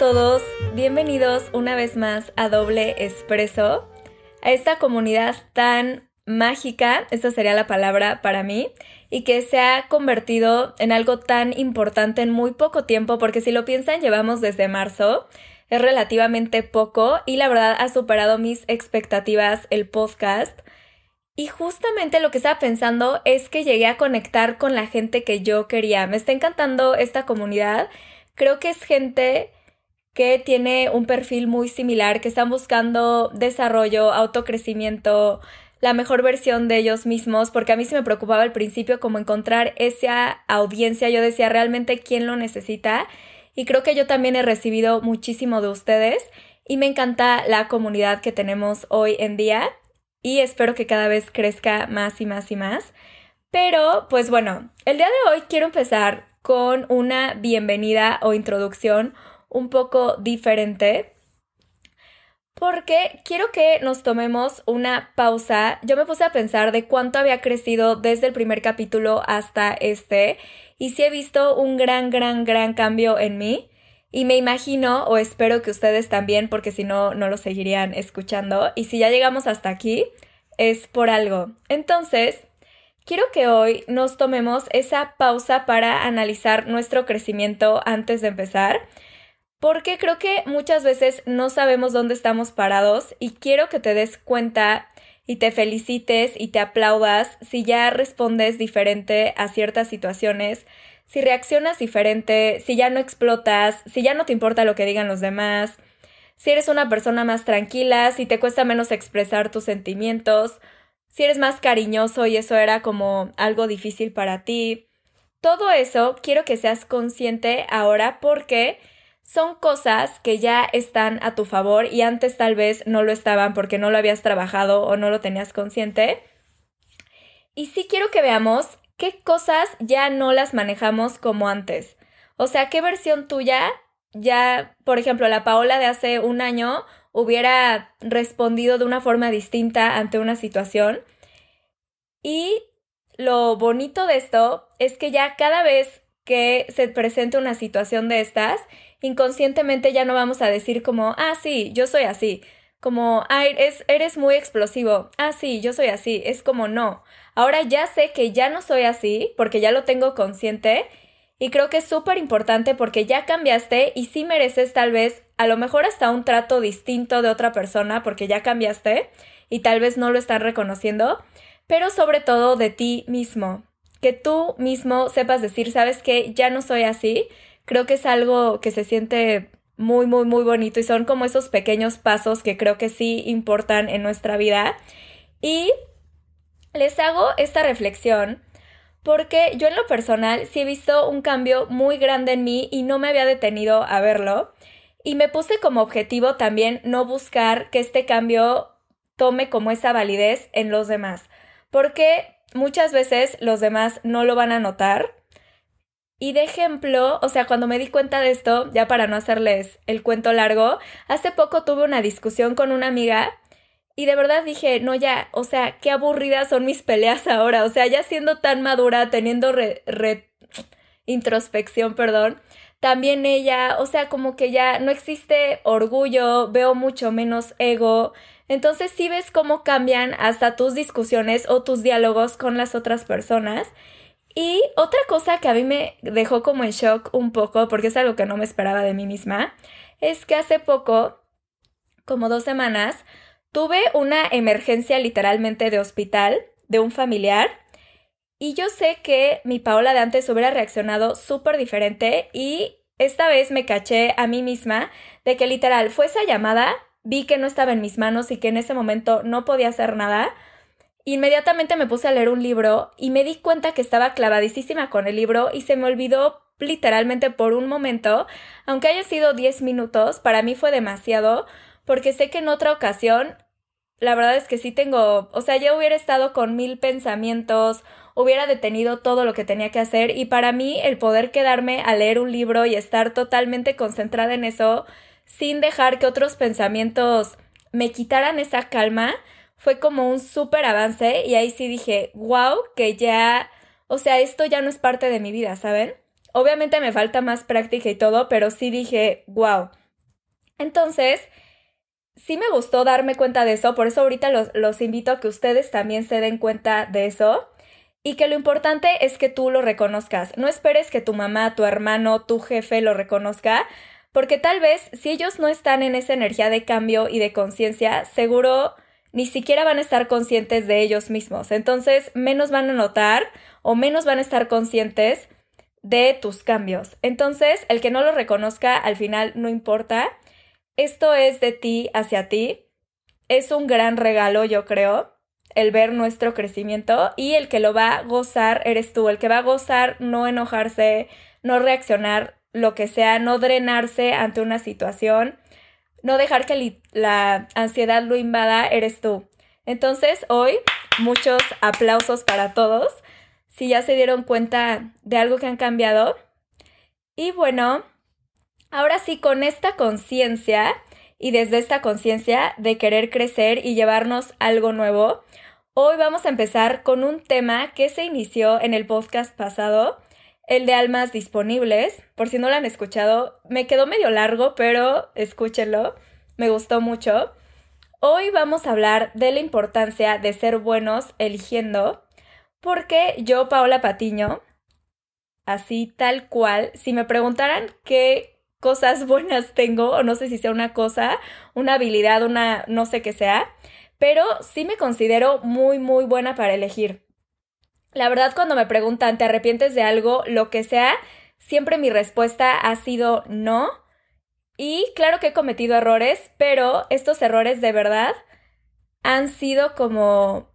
todos, bienvenidos una vez más a Doble Espresso, a esta comunidad tan mágica, esta sería la palabra para mí, y que se ha convertido en algo tan importante en muy poco tiempo, porque si lo piensan, llevamos desde marzo, es relativamente poco y la verdad ha superado mis expectativas el podcast. Y justamente lo que estaba pensando es que llegué a conectar con la gente que yo quería. Me está encantando esta comunidad. Creo que es gente que tiene un perfil muy similar, que están buscando desarrollo, autocrecimiento, la mejor versión de ellos mismos, porque a mí se me preocupaba al principio como encontrar esa audiencia, yo decía realmente quién lo necesita y creo que yo también he recibido muchísimo de ustedes y me encanta la comunidad que tenemos hoy en día y espero que cada vez crezca más y más y más. Pero, pues bueno, el día de hoy quiero empezar con una bienvenida o introducción un poco diferente porque quiero que nos tomemos una pausa. Yo me puse a pensar de cuánto había crecido desde el primer capítulo hasta este y si he visto un gran, gran, gran cambio en mí. Y me imagino o espero que ustedes también, porque si no, no lo seguirían escuchando. Y si ya llegamos hasta aquí, es por algo. Entonces, quiero que hoy nos tomemos esa pausa para analizar nuestro crecimiento antes de empezar porque creo que muchas veces no sabemos dónde estamos parados y quiero que te des cuenta y te felicites y te aplaudas si ya respondes diferente a ciertas situaciones, si reaccionas diferente, si ya no explotas, si ya no te importa lo que digan los demás, si eres una persona más tranquila, si te cuesta menos expresar tus sentimientos, si eres más cariñoso y eso era como algo difícil para ti. Todo eso quiero que seas consciente ahora porque son cosas que ya están a tu favor y antes tal vez no lo estaban porque no lo habías trabajado o no lo tenías consciente. Y sí quiero que veamos qué cosas ya no las manejamos como antes. O sea, qué versión tuya ya, por ejemplo, la Paola de hace un año hubiera respondido de una forma distinta ante una situación. Y lo bonito de esto es que ya cada vez que se presente una situación de estas, inconscientemente ya no vamos a decir como, ah, sí, yo soy así. Como, ah, eres, eres muy explosivo. Ah, sí, yo soy así. Es como, no. Ahora ya sé que ya no soy así porque ya lo tengo consciente y creo que es súper importante porque ya cambiaste y sí mereces tal vez a lo mejor hasta un trato distinto de otra persona porque ya cambiaste y tal vez no lo están reconociendo, pero sobre todo de ti mismo. Que tú mismo sepas decir, sabes que ya no soy así, creo que es algo que se siente muy, muy, muy bonito y son como esos pequeños pasos que creo que sí importan en nuestra vida. Y les hago esta reflexión porque yo en lo personal sí he visto un cambio muy grande en mí y no me había detenido a verlo. Y me puse como objetivo también no buscar que este cambio tome como esa validez en los demás. Porque muchas veces los demás no lo van a notar. Y de ejemplo, o sea, cuando me di cuenta de esto, ya para no hacerles el cuento largo, hace poco tuve una discusión con una amiga y de verdad dije, no, ya, o sea, qué aburridas son mis peleas ahora, o sea, ya siendo tan madura, teniendo re, introspección, perdón, también ella, o sea, como que ya no existe orgullo, veo mucho menos ego, entonces sí ves cómo cambian hasta tus discusiones o tus diálogos con las otras personas. Y otra cosa que a mí me dejó como en shock un poco, porque es algo que no me esperaba de mí misma, es que hace poco, como dos semanas, tuve una emergencia literalmente de hospital de un familiar. Y yo sé que mi Paola de antes hubiera reaccionado súper diferente y esta vez me caché a mí misma de que literal fue esa llamada, vi que no estaba en mis manos y que en ese momento no podía hacer nada Inmediatamente me puse a leer un libro y me di cuenta que estaba clavadísima con el libro y se me olvidó literalmente por un momento, aunque haya sido 10 minutos, para mí fue demasiado, porque sé que en otra ocasión, la verdad es que sí tengo, o sea, yo hubiera estado con mil pensamientos, hubiera detenido todo lo que tenía que hacer y para mí el poder quedarme a leer un libro y estar totalmente concentrada en eso, sin dejar que otros pensamientos me quitaran esa calma, fue como un súper avance y ahí sí dije, wow, que ya, o sea, esto ya no es parte de mi vida, ¿saben? Obviamente me falta más práctica y todo, pero sí dije, wow, Entonces, sí me gustó darme cuenta de eso, por eso ahorita los, los invito a que ustedes también se den cuenta de eso y que lo importante es que tú lo reconozcas. No esperes que tu mamá, tu hermano, tu jefe lo reconozca, porque tal vez si ellos no están en esa energía de cambio y de conciencia, seguro ni siquiera van a estar conscientes de ellos mismos. Entonces, menos van a notar o menos van a estar conscientes de tus cambios. Entonces, el que no lo reconozca al final no importa. Esto es de ti hacia ti. Es un gran regalo, yo creo, el ver nuestro crecimiento y el que lo va a gozar eres tú, el que va a gozar no enojarse, no reaccionar, lo que sea, no drenarse ante una situación, no dejar que la ansiedad lo invada, eres tú. Entonces, hoy, muchos aplausos para todos, si ya se dieron cuenta de algo que han cambiado. Y bueno, ahora sí, con esta conciencia y desde esta conciencia de querer crecer y llevarnos algo nuevo, hoy vamos a empezar con un tema que se inició en el podcast pasado el de almas disponibles. Por si no lo han escuchado, me quedó medio largo, pero escúchenlo, me gustó mucho. Hoy vamos a hablar de la importancia de ser buenos eligiendo, porque yo, Paola Patiño, así tal cual, si me preguntaran qué cosas buenas tengo, o no sé si sea una cosa, una habilidad, una no sé qué sea, pero sí me considero muy, muy buena para elegir. La verdad, cuando me preguntan, ¿te arrepientes de algo? Lo que sea, siempre mi respuesta ha sido no. Y claro que he cometido errores, pero estos errores de verdad han sido como...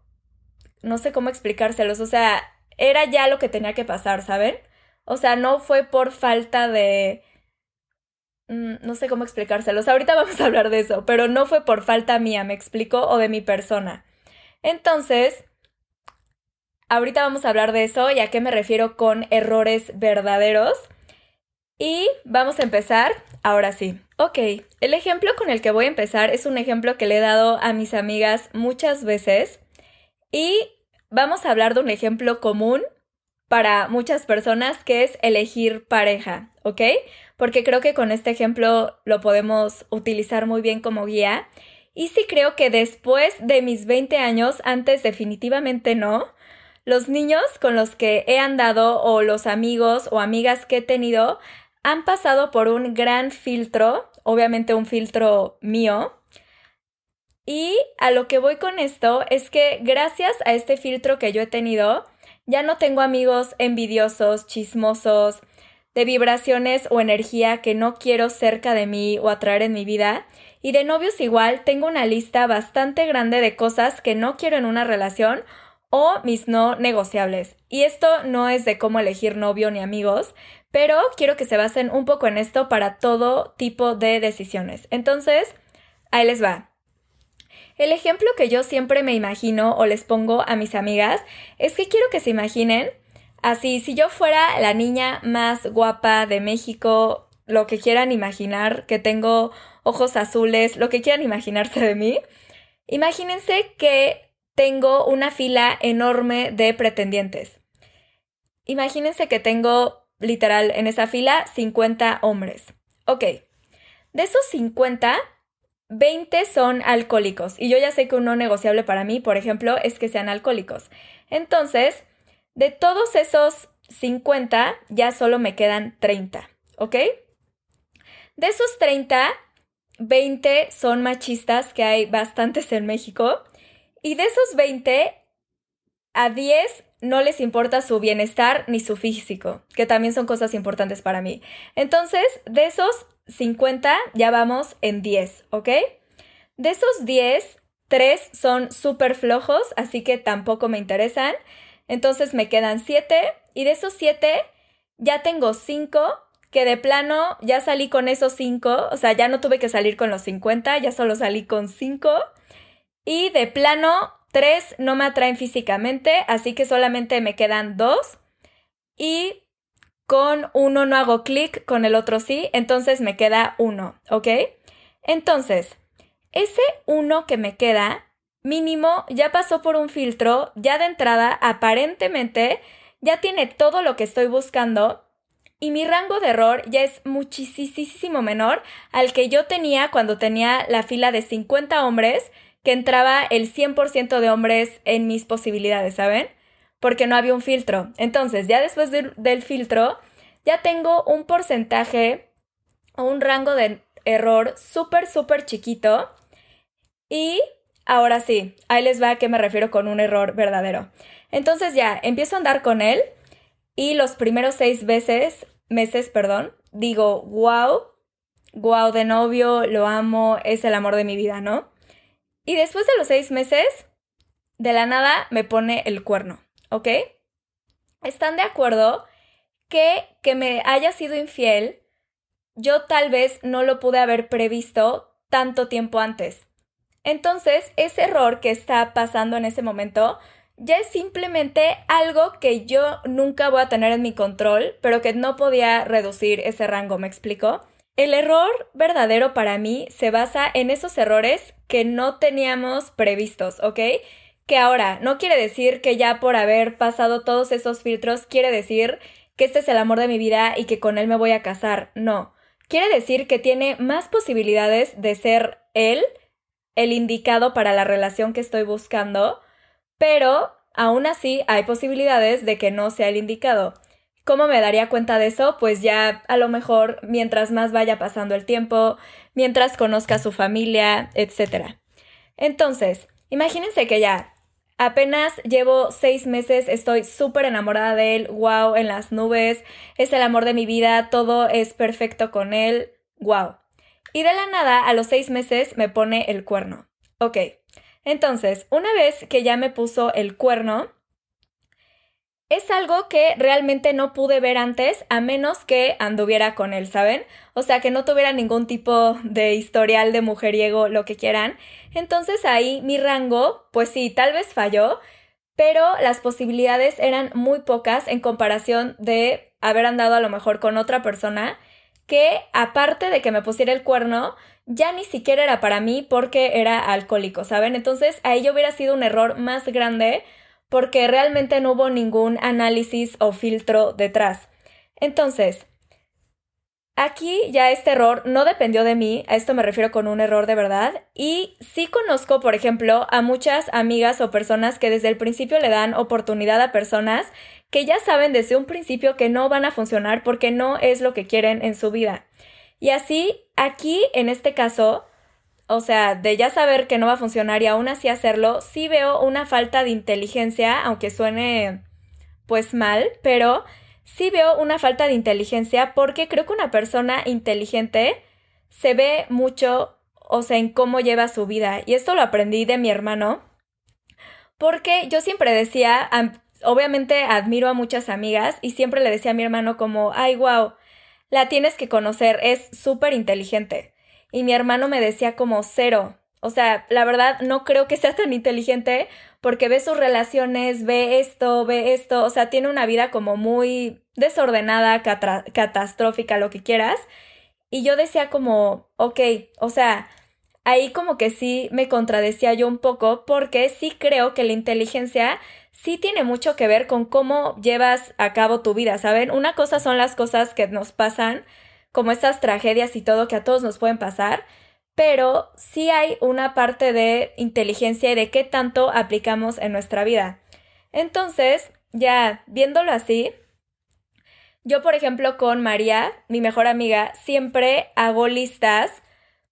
no sé cómo explicárselos, o sea, era ya lo que tenía que pasar, ¿saben? O sea, no fue por falta de... Mm, no sé cómo explicárselos, ahorita vamos a hablar de eso, pero no fue por falta mía, me explico, o de mi persona. Entonces, Ahorita vamos a hablar de eso y a qué me refiero con errores verdaderos. Y vamos a empezar ahora sí. Ok, el ejemplo con el que voy a empezar es un ejemplo que le he dado a mis amigas muchas veces y vamos a hablar de un ejemplo común para muchas personas que es elegir pareja, ¿ok? Porque creo que con este ejemplo lo podemos utilizar muy bien como guía. Y sí creo que después de mis 20 años, antes definitivamente no, los niños con los que he andado o los amigos o amigas que he tenido han pasado por un gran filtro, obviamente un filtro mío. Y a lo que voy con esto es que gracias a este filtro que yo he tenido, ya no tengo amigos envidiosos, chismosos, de vibraciones o energía que no quiero cerca de mí o atraer en mi vida. Y de novios igual, tengo una lista bastante grande de cosas que no quiero en una relación o mis no negociables. Y esto no es de cómo elegir novio ni amigos, pero quiero que se basen un poco en esto para todo tipo de decisiones. Entonces, ahí les va. El ejemplo que yo siempre me imagino o les pongo a mis amigas es que quiero que se imaginen así, si yo fuera la niña más guapa de México, lo que quieran imaginar, que tengo ojos azules, lo que quieran imaginarse de mí, imagínense que tengo una fila enorme de pretendientes. Imagínense que tengo literal en esa fila 50 hombres. Ok, de esos 50, 20 son alcohólicos. Y yo ya sé que un no negociable para mí, por ejemplo, es que sean alcohólicos. Entonces, de todos esos 50, ya solo me quedan 30. ¿Ok? De esos 30, 20 son machistas, que hay bastantes en México. Y de esos 20, a 10 no les importa su bienestar ni su físico, que también son cosas importantes para mí. Entonces, de esos 50 ya vamos en 10, ¿ok? De esos 10, 3 son súper flojos, así que tampoco me interesan. Entonces me quedan 7 y de esos 7 ya tengo 5 que de plano ya salí con esos 5, o sea, ya no tuve que salir con los 50, ya solo salí con 5. Y de plano, tres no me atraen físicamente, así que solamente me quedan dos. Y con uno no hago clic, con el otro sí, entonces me queda uno, ¿ok? Entonces, ese uno que me queda, mínimo, ya pasó por un filtro, ya de entrada, aparentemente, ya tiene todo lo que estoy buscando y mi rango de error ya es muchísimo menor al que yo tenía cuando tenía la fila de 50 hombres, que entraba el 100% de hombres en mis posibilidades, ¿saben? Porque no había un filtro. Entonces, ya después del filtro, ya tengo un porcentaje o un rango de error súper, súper chiquito. Y ahora sí, ahí les va a qué me refiero con un error verdadero. Entonces ya, empiezo a andar con él y los primeros seis veces, meses, perdón, digo, wow, wow de novio, lo amo, es el amor de mi vida, ¿no? Y después de los seis meses, de la nada me pone el cuerno, ¿ok? ¿Están de acuerdo que que me haya sido infiel, yo tal vez no lo pude haber previsto tanto tiempo antes? Entonces, ese error que está pasando en ese momento ya es simplemente algo que yo nunca voy a tener en mi control, pero que no podía reducir ese rango, ¿me explico? El error verdadero para mí se basa en esos errores que no teníamos previstos, ¿ok? Que ahora no quiere decir que ya por haber pasado todos esos filtros quiere decir que este es el amor de mi vida y que con él me voy a casar, no. Quiere decir que tiene más posibilidades de ser él el indicado para la relación que estoy buscando, pero aún así hay posibilidades de que no sea el indicado. ¿Cómo me daría cuenta de eso? Pues ya a lo mejor mientras más vaya pasando el tiempo, mientras conozca a su familia, etc. Entonces, imagínense que ya apenas llevo seis meses, estoy súper enamorada de él, wow, en las nubes, es el amor de mi vida, todo es perfecto con él, wow. Y de la nada, a los seis meses, me pone el cuerno. Ok, entonces, una vez que ya me puso el cuerno, es algo que realmente no pude ver antes a menos que anduviera con él, ¿saben? O sea, que no tuviera ningún tipo de historial de mujeriego, lo que quieran. Entonces ahí mi rango, pues sí, tal vez falló, pero las posibilidades eran muy pocas en comparación de haber andado a lo mejor con otra persona que aparte de que me pusiera el cuerno, ya ni siquiera era para mí porque era alcohólico, ¿saben? Entonces ahí hubiera sido un error más grande porque realmente no hubo ningún análisis o filtro detrás. Entonces, aquí ya este error no dependió de mí, a esto me refiero con un error de verdad, y sí conozco, por ejemplo, a muchas amigas o personas que desde el principio le dan oportunidad a personas que ya saben desde un principio que no van a funcionar porque no es lo que quieren en su vida. Y así, aquí, en este caso, o sea, de ya saber que no va a funcionar y aún así hacerlo, sí veo una falta de inteligencia, aunque suene pues mal, pero sí veo una falta de inteligencia porque creo que una persona inteligente se ve mucho, o sea, en cómo lleva su vida. Y esto lo aprendí de mi hermano, porque yo siempre decía, obviamente admiro a muchas amigas y siempre le decía a mi hermano como, ay, wow, la tienes que conocer, es súper inteligente. Y mi hermano me decía como cero. O sea, la verdad no creo que sea tan inteligente porque ve sus relaciones, ve esto, ve esto, o sea, tiene una vida como muy desordenada, catastrófica, lo que quieras. Y yo decía como, ok, o sea, ahí como que sí me contradecía yo un poco porque sí creo que la inteligencia sí tiene mucho que ver con cómo llevas a cabo tu vida, ¿saben? Una cosa son las cosas que nos pasan, como estas tragedias y todo que a todos nos pueden pasar, pero sí hay una parte de inteligencia y de qué tanto aplicamos en nuestra vida. Entonces, ya viéndolo así, yo por ejemplo con María, mi mejor amiga, siempre hago listas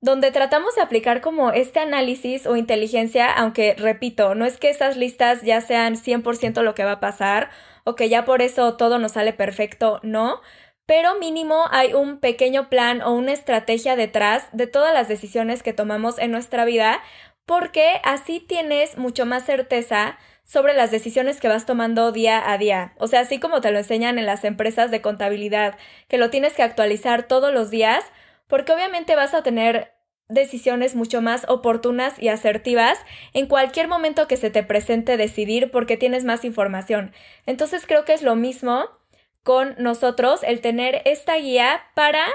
donde tratamos de aplicar como este análisis o inteligencia, aunque repito, no es que esas listas ya sean 100% lo que va a pasar o que ya por eso todo nos sale perfecto, no, pero mínimo hay un pequeño plan o una estrategia detrás de todas las decisiones que tomamos en nuestra vida, porque así tienes mucho más certeza sobre las decisiones que vas tomando día a día. O sea, así como te lo enseñan en las empresas de contabilidad, que lo tienes que actualizar todos los días, porque obviamente vas a tener decisiones mucho más oportunas y asertivas en cualquier momento que se te presente decidir porque tienes más información. Entonces creo que es lo mismo con nosotros el tener esta guía para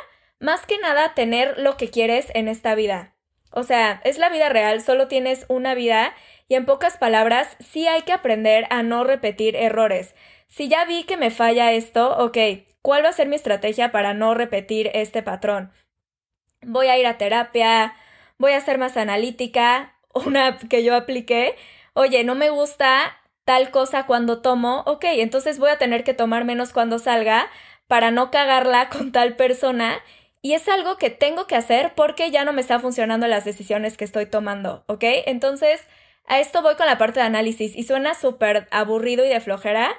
más que nada tener lo que quieres en esta vida. O sea, es la vida real, solo tienes una vida y en pocas palabras sí hay que aprender a no repetir errores. Si ya vi que me falla esto, ok, ¿cuál va a ser mi estrategia para no repetir este patrón? Voy a ir a terapia, voy a ser más analítica, una que yo apliqué, oye, no me gusta tal cosa cuando tomo, ok, entonces voy a tener que tomar menos cuando salga para no cagarla con tal persona y es algo que tengo que hacer porque ya no me está funcionando las decisiones que estoy tomando, ¿ok? Entonces, a esto voy con la parte de análisis y suena súper aburrido y de flojera,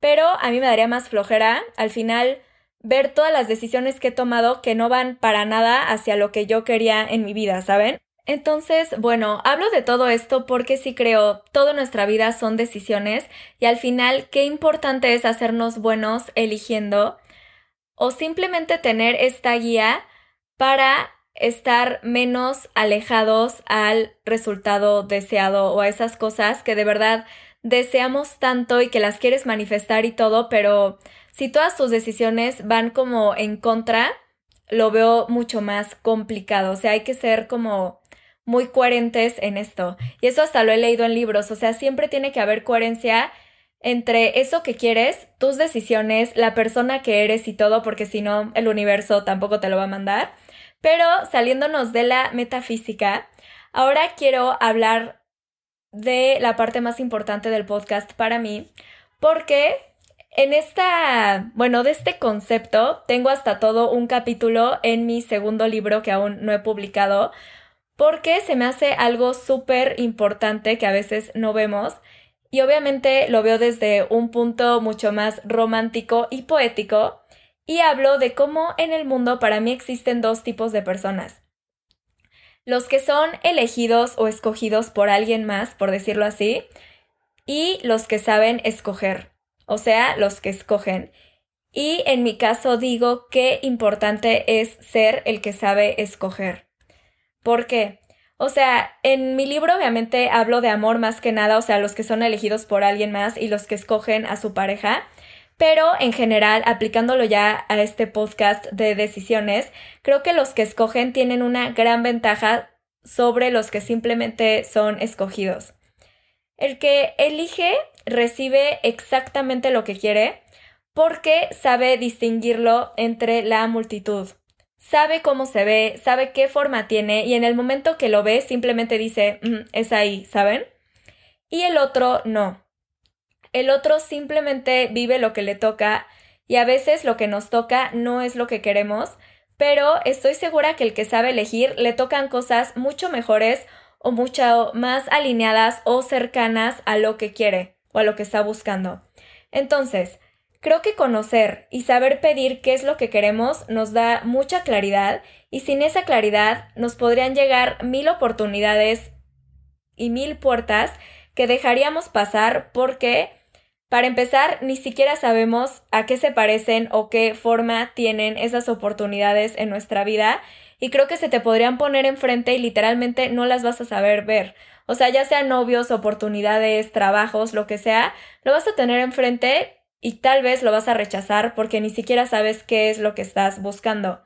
pero a mí me daría más flojera al final ver todas las decisiones que he tomado que no van para nada hacia lo que yo quería en mi vida, ¿saben? Entonces, bueno, hablo de todo esto porque sí creo, toda nuestra vida son decisiones y al final qué importante es hacernos buenos eligiendo o simplemente tener esta guía para estar menos alejados al resultado deseado o a esas cosas que de verdad deseamos tanto y que las quieres manifestar y todo, pero si todas tus decisiones van como en contra, lo veo mucho más complicado. O sea, hay que ser como muy coherentes en esto. Y eso hasta lo he leído en libros. O sea, siempre tiene que haber coherencia entre eso que quieres, tus decisiones, la persona que eres y todo, porque si no, el universo tampoco te lo va a mandar. Pero saliéndonos de la metafísica, ahora quiero hablar de la parte más importante del podcast para mí, porque en esta, bueno, de este concepto, tengo hasta todo un capítulo en mi segundo libro que aún no he publicado, porque se me hace algo súper importante que a veces no vemos y obviamente lo veo desde un punto mucho más romántico y poético y hablo de cómo en el mundo para mí existen dos tipos de personas. Los que son elegidos o escogidos por alguien más, por decirlo así, y los que saben escoger, o sea, los que escogen. Y en mi caso digo qué importante es ser el que sabe escoger. ¿Por qué? O sea, en mi libro obviamente hablo de amor más que nada, o sea, los que son elegidos por alguien más y los que escogen a su pareja, pero en general, aplicándolo ya a este podcast de decisiones, creo que los que escogen tienen una gran ventaja sobre los que simplemente son escogidos. El que elige recibe exactamente lo que quiere porque sabe distinguirlo entre la multitud sabe cómo se ve, sabe qué forma tiene y en el momento que lo ve simplemente dice, mm, es ahí, ¿saben? Y el otro no. El otro simplemente vive lo que le toca y a veces lo que nos toca no es lo que queremos, pero estoy segura que el que sabe elegir le tocan cosas mucho mejores o mucho más alineadas o cercanas a lo que quiere o a lo que está buscando. Entonces, Creo que conocer y saber pedir qué es lo que queremos nos da mucha claridad y sin esa claridad nos podrían llegar mil oportunidades y mil puertas que dejaríamos pasar porque, para empezar, ni siquiera sabemos a qué se parecen o qué forma tienen esas oportunidades en nuestra vida y creo que se te podrían poner enfrente y literalmente no las vas a saber ver. O sea, ya sean novios, oportunidades, trabajos, lo que sea, lo vas a tener enfrente y tal vez lo vas a rechazar porque ni siquiera sabes qué es lo que estás buscando.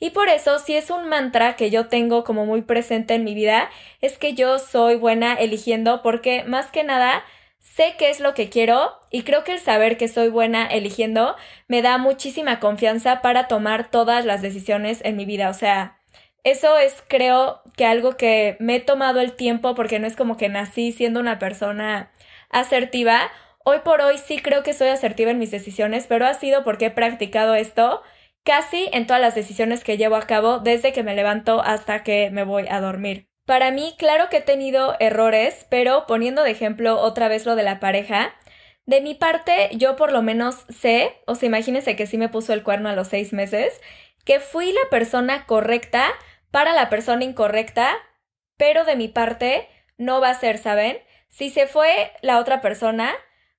Y por eso, si es un mantra que yo tengo como muy presente en mi vida, es que yo soy buena eligiendo porque más que nada sé qué es lo que quiero y creo que el saber que soy buena eligiendo me da muchísima confianza para tomar todas las decisiones en mi vida. O sea, eso es creo que algo que me he tomado el tiempo porque no es como que nací siendo una persona asertiva Hoy por hoy sí creo que soy asertiva en mis decisiones, pero ha sido porque he practicado esto casi en todas las decisiones que llevo a cabo desde que me levanto hasta que me voy a dormir. Para mí, claro que he tenido errores, pero poniendo de ejemplo otra vez lo de la pareja, de mi parte yo por lo menos sé, o sea, imagínense que sí me puso el cuerno a los seis meses, que fui la persona correcta para la persona incorrecta, pero de mi parte no va a ser, ¿saben? Si se fue la otra persona,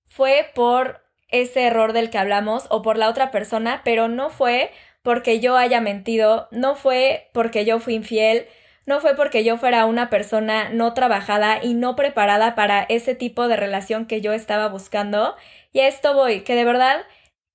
fue por ese error del que hablamos o por la otra persona, pero no fue porque yo haya mentido, no fue porque yo fui infiel, no fue porque yo fuera una persona no trabajada y no preparada para ese tipo de relación que yo estaba buscando. Y a esto voy, que de verdad,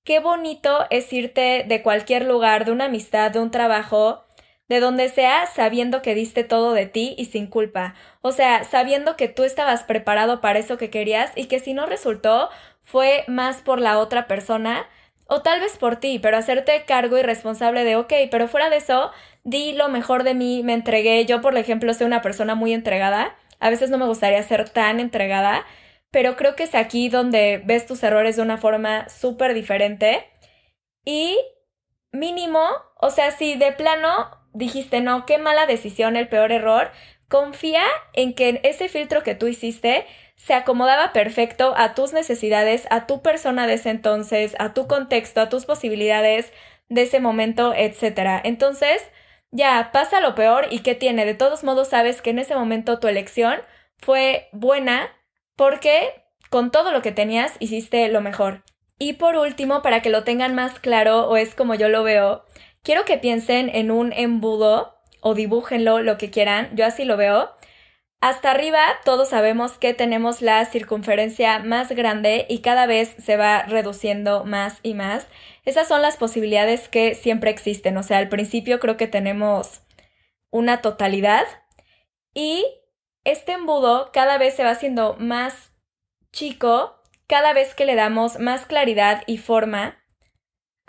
qué bonito es irte de cualquier lugar, de una amistad, de un trabajo, de donde sea, sabiendo que diste todo de ti y sin culpa. O sea, sabiendo que tú estabas preparado para eso que querías y que si no resultó, fue más por la otra persona. o tal vez por ti, pero hacerte cargo y responsable de, ok, pero fuera de eso, di lo mejor de mí, me entregué. Yo, por ejemplo, soy una persona muy entregada. A veces no me gustaría ser tan entregada, pero creo que es aquí donde ves tus errores de una forma súper diferente. Y mínimo, o sea, si de plano dijiste, no, qué mala decisión, el peor error, confía en que ese filtro que tú hiciste se acomodaba perfecto a tus necesidades, a tu persona de ese entonces, a tu contexto, a tus posibilidades de ese momento, etc. Entonces, ya pasa lo peor y qué tiene. De todos modos, sabes que en ese momento tu elección fue buena porque con todo lo que tenías hiciste lo mejor. Y por último, para que lo tengan más claro o es como yo lo veo, quiero que piensen en un embudo o dibújenlo lo que quieran, yo así lo veo hasta arriba todos sabemos que tenemos la circunferencia más grande y cada vez se va reduciendo más y más. Esas son las posibilidades que siempre existen. O sea, al principio creo que tenemos una totalidad y este embudo cada vez se va haciendo más chico cada vez que le damos más claridad y forma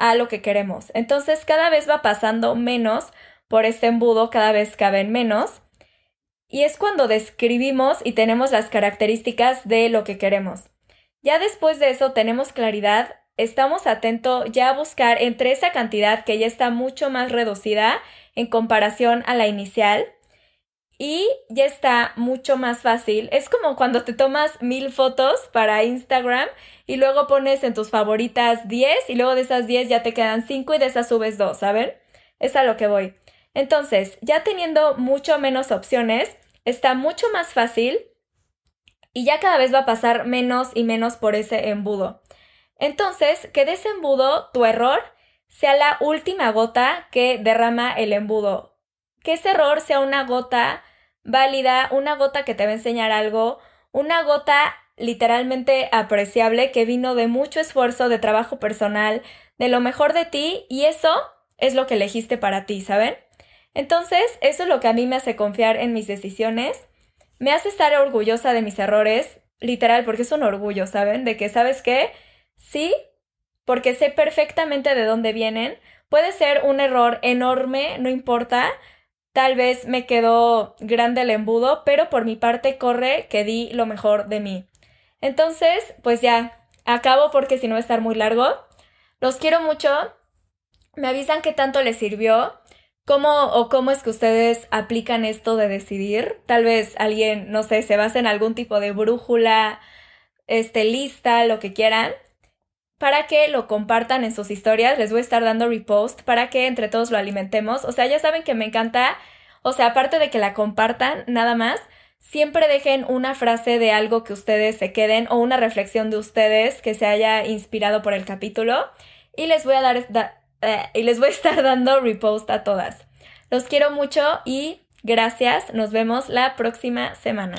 a lo que queremos. Entonces cada vez va pasando menos por este embudo, cada vez caben menos y es cuando describimos y tenemos las características de lo que queremos. Ya después de eso tenemos claridad, estamos atentos ya a buscar entre esa cantidad que ya está mucho más reducida en comparación a la inicial y ya está mucho más fácil. Es como cuando te tomas mil fotos para Instagram y luego pones en tus favoritas 10 y luego de esas 10 ya te quedan 5 y de esas subes 2, ¿saben? Es a lo que voy. Entonces, ya teniendo mucho menos opciones, está mucho más fácil y ya cada vez va a pasar menos y menos por ese embudo. Entonces, que de ese embudo tu error sea la última gota que derrama el embudo. Que ese error sea una gota válida, una gota que te va a enseñar algo, una gota literalmente apreciable que vino de mucho esfuerzo, de trabajo personal, de lo mejor de ti y eso es lo que elegiste para ti, ¿saben? Entonces, eso es lo que a mí me hace confiar en mis decisiones, me hace estar orgullosa de mis errores, literal, porque es un orgullo, ¿saben? De que, ¿sabes qué? Sí, porque sé perfectamente de dónde vienen. Puede ser un error enorme, no importa. Tal vez me quedó grande el embudo, pero por mi parte corre que di lo mejor de mí. Entonces, pues ya, acabo porque si no va a estar muy largo. Los quiero mucho. Me avisan qué tanto les sirvió. ¿Cómo o cómo es que ustedes aplican esto de decidir? Tal vez alguien, no sé, se basa en algún tipo de brújula, este, lista, lo que quieran, para que lo compartan en sus historias. Les voy a estar dando repost para que entre todos lo alimentemos. O sea, ya saben que me encanta, o sea, aparte de que la compartan, nada más, siempre dejen una frase de algo que ustedes se queden o una reflexión de ustedes que se haya inspirado por el capítulo. Y les voy a dar eh, y les voy a estar dando repost a todas. Los quiero mucho y gracias. Nos vemos la próxima semana.